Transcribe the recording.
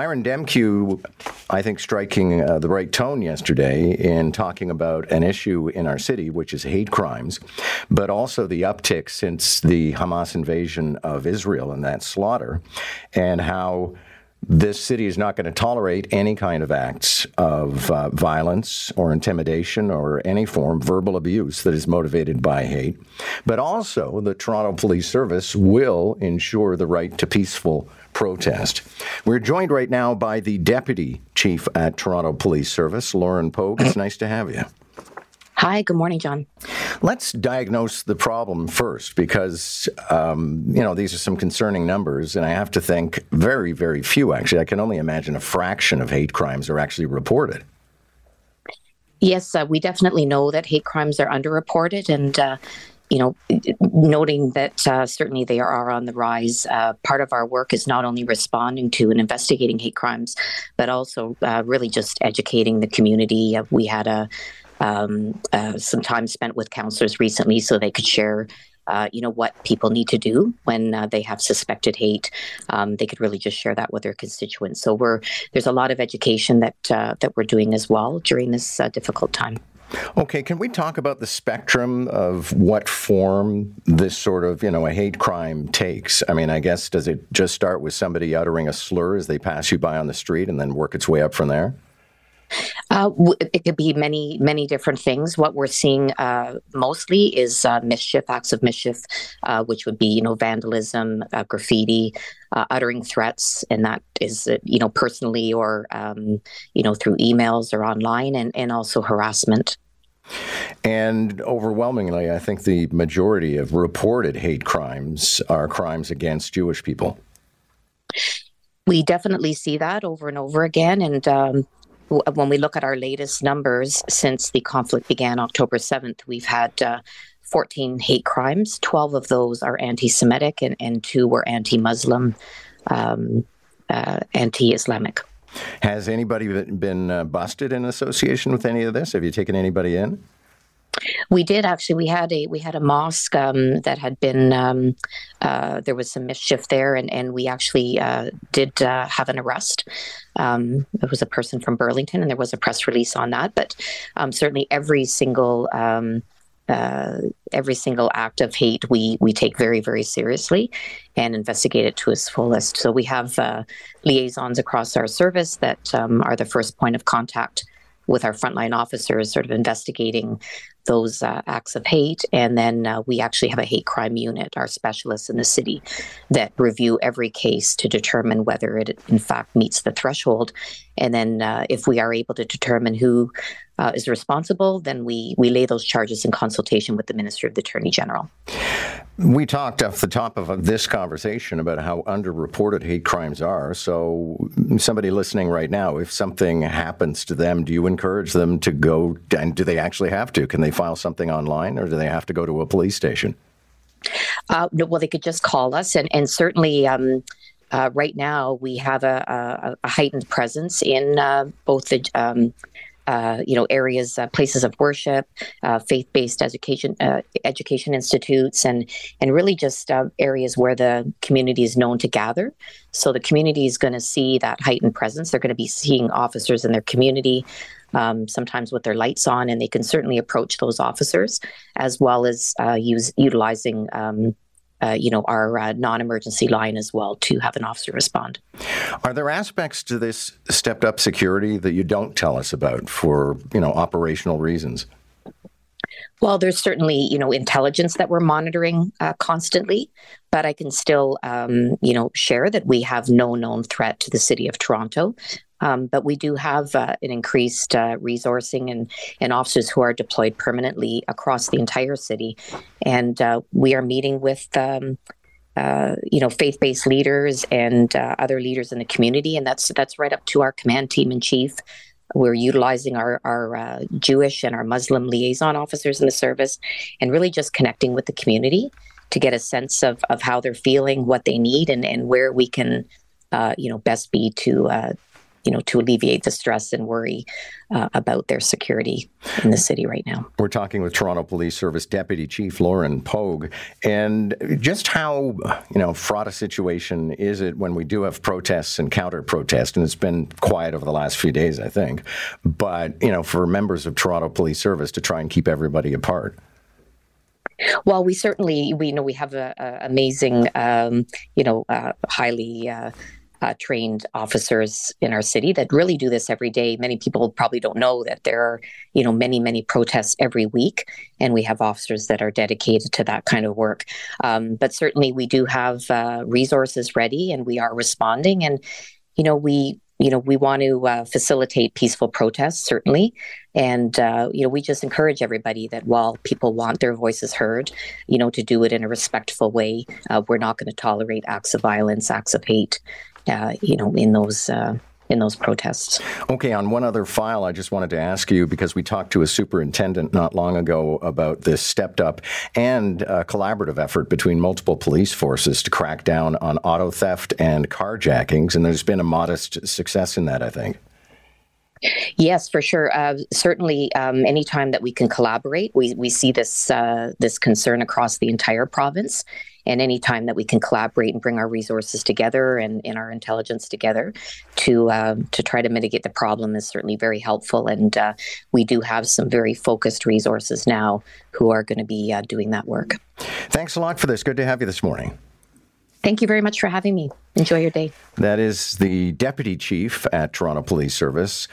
Myron Demkiw, I think, striking uh, the right tone yesterday in talking about an issue in our city, which is hate crimes, but also the uptick since the Hamas invasion of Israel and that slaughter, and how this city is not going to tolerate any kind of acts of uh, violence or intimidation or any form of verbal abuse that is motivated by hate. But also, the Toronto Police Service will ensure the right to peaceful protest. We're joined right now by the Deputy Chief at Toronto Police Service, Lauren Pogue. It's nice to have you. Hi, good morning, John. Let's diagnose the problem first because, um, you know, these are some concerning numbers, and I have to think very, very few, actually. I can only imagine a fraction of hate crimes are actually reported. Yes, uh, we definitely know that hate crimes are underreported, and uh, you know, noting that uh, certainly they are on the rise. Uh, part of our work is not only responding to and investigating hate crimes, but also uh, really just educating the community. Uh, we had a um, uh, some time spent with counselors recently so they could share uh, you know what people need to do when uh, they have suspected hate. Um, they could really just share that with their constituents. So we're there's a lot of education that uh, that we're doing as well during this uh, difficult time. Okay, can we talk about the spectrum of what form this sort of, you know, a hate crime takes? I mean, I guess does it just start with somebody uttering a slur as they pass you by on the street and then work its way up from there? Uh, it could be many, many different things. What we're seeing uh, mostly is uh, mischief, acts of mischief, uh, which would be, you know, vandalism, uh, graffiti, uh, uttering threats, and that is, you know, personally or, um, you know, through emails or online, and, and also harassment. And overwhelmingly, I think the majority of reported hate crimes are crimes against Jewish people. We definitely see that over and over again, and um, when we look at our latest numbers since the conflict began October 7th, we've had uh, 14 hate crimes. 12 of those are anti Semitic, and, and two were anti Muslim, um, uh, anti Islamic. Has anybody been uh, busted in association with any of this? Have you taken anybody in? We did actually. We had a we had a mosque um, that had been um, uh, there was some mischief there, and and we actually uh, did uh, have an arrest. Um, it was a person from Burlington, and there was a press release on that. But um, certainly, every single um, uh, every single act of hate we we take very very seriously and investigate it to its fullest. So we have uh, liaisons across our service that um, are the first point of contact with our frontline officers, sort of investigating those uh, acts of hate. And then uh, we actually have a hate crime unit, our specialists in the city, that review every case to determine whether it in fact meets the threshold. And then uh, if we are able to determine who uh, is responsible, then we, we lay those charges in consultation with the Minister of the Attorney General. We talked off the top of this conversation about how underreported hate crimes are. So, somebody listening right now, if something happens to them, do you encourage them to go? And do they actually have to? Can they file something online, or do they have to go to a police station? Uh, no, well, they could just call us, and and certainly. Um, uh, right now, we have a, a, a heightened presence in uh, both the um, uh, you know areas, uh, places of worship, uh, faith-based education uh, education institutes, and and really just areas where the community is known to gather. So the community is going to see that heightened presence. They're going to be seeing officers in their community. Um, sometimes with their lights on, and they can certainly approach those officers as well as use utilizing um, uh, you know, our uh, non-emergency line as well to have an officer respond. Are there aspects to this stepped up security that you don't tell us about for, you know, operational reasons? Well, there's certainly, you know, intelligence that we're monitoring uh, constantly, but I can still, um, you know, share that we have no known threat to the city of Toronto. Um, but we do have uh, an increased uh, resourcing and, and officers who are deployed permanently across the entire city. And uh, we are meeting with, um, uh, you know, faith-based leaders and uh, other leaders in the community, and that's that's right up to our command team in chief. We're utilizing our, our uh, Jewish and our Muslim liaison officers in the service, and really just connecting with the community to get a sense of, of how they're feeling, what they need, and, and where we can, you know, best be to you know, to alleviate the stress and worry uh, about their security in the city right now. We're talking with Toronto Police Service Deputy Chief Lauren Pogue, and just how you know fraught a situation is it when we do have protests and counter protests, and it's been quiet over the last few days, I think. But you know, for members of Toronto Police Service to try and keep everybody apart. Well, we certainly we know we have a, a amazing, um, you know, uh, highly. Uh, uh, trained officers in our city that really do this every day. Many people probably don't know that there are, you know, many many protests every week, and we have officers that are dedicated to that kind of work. Um, but certainly, we do have uh, resources ready, and we are responding. And you know, we you know we want to uh, facilitate peaceful protests certainly and uh, you know we just encourage everybody that while people want their voices heard you know to do it in a respectful way uh, we're not going to tolerate acts of violence acts of hate uh, you know, in those uh, in those protests. Okay, on one other file, I just wanted to ask you because we talked to a superintendent not long ago about this stepped up and collaborative effort between multiple police forces to crack down on auto theft and carjackings, and there's been a modest success in that, I think. Yes, for sure. Uh, certainly, um, anytime that we can collaborate, we, we see this uh, this concern across the entire province. And any time that we can collaborate and bring our resources together and, and our intelligence together to uh, to try to mitigate the problem is certainly very helpful. And uh, we do have some very focused resources now who are going to be uh, doing that work. Thanks a lot for this. Good to have you this morning. Thank you very much for having me. Enjoy your day. That is the Deputy Chief at Toronto Police Service.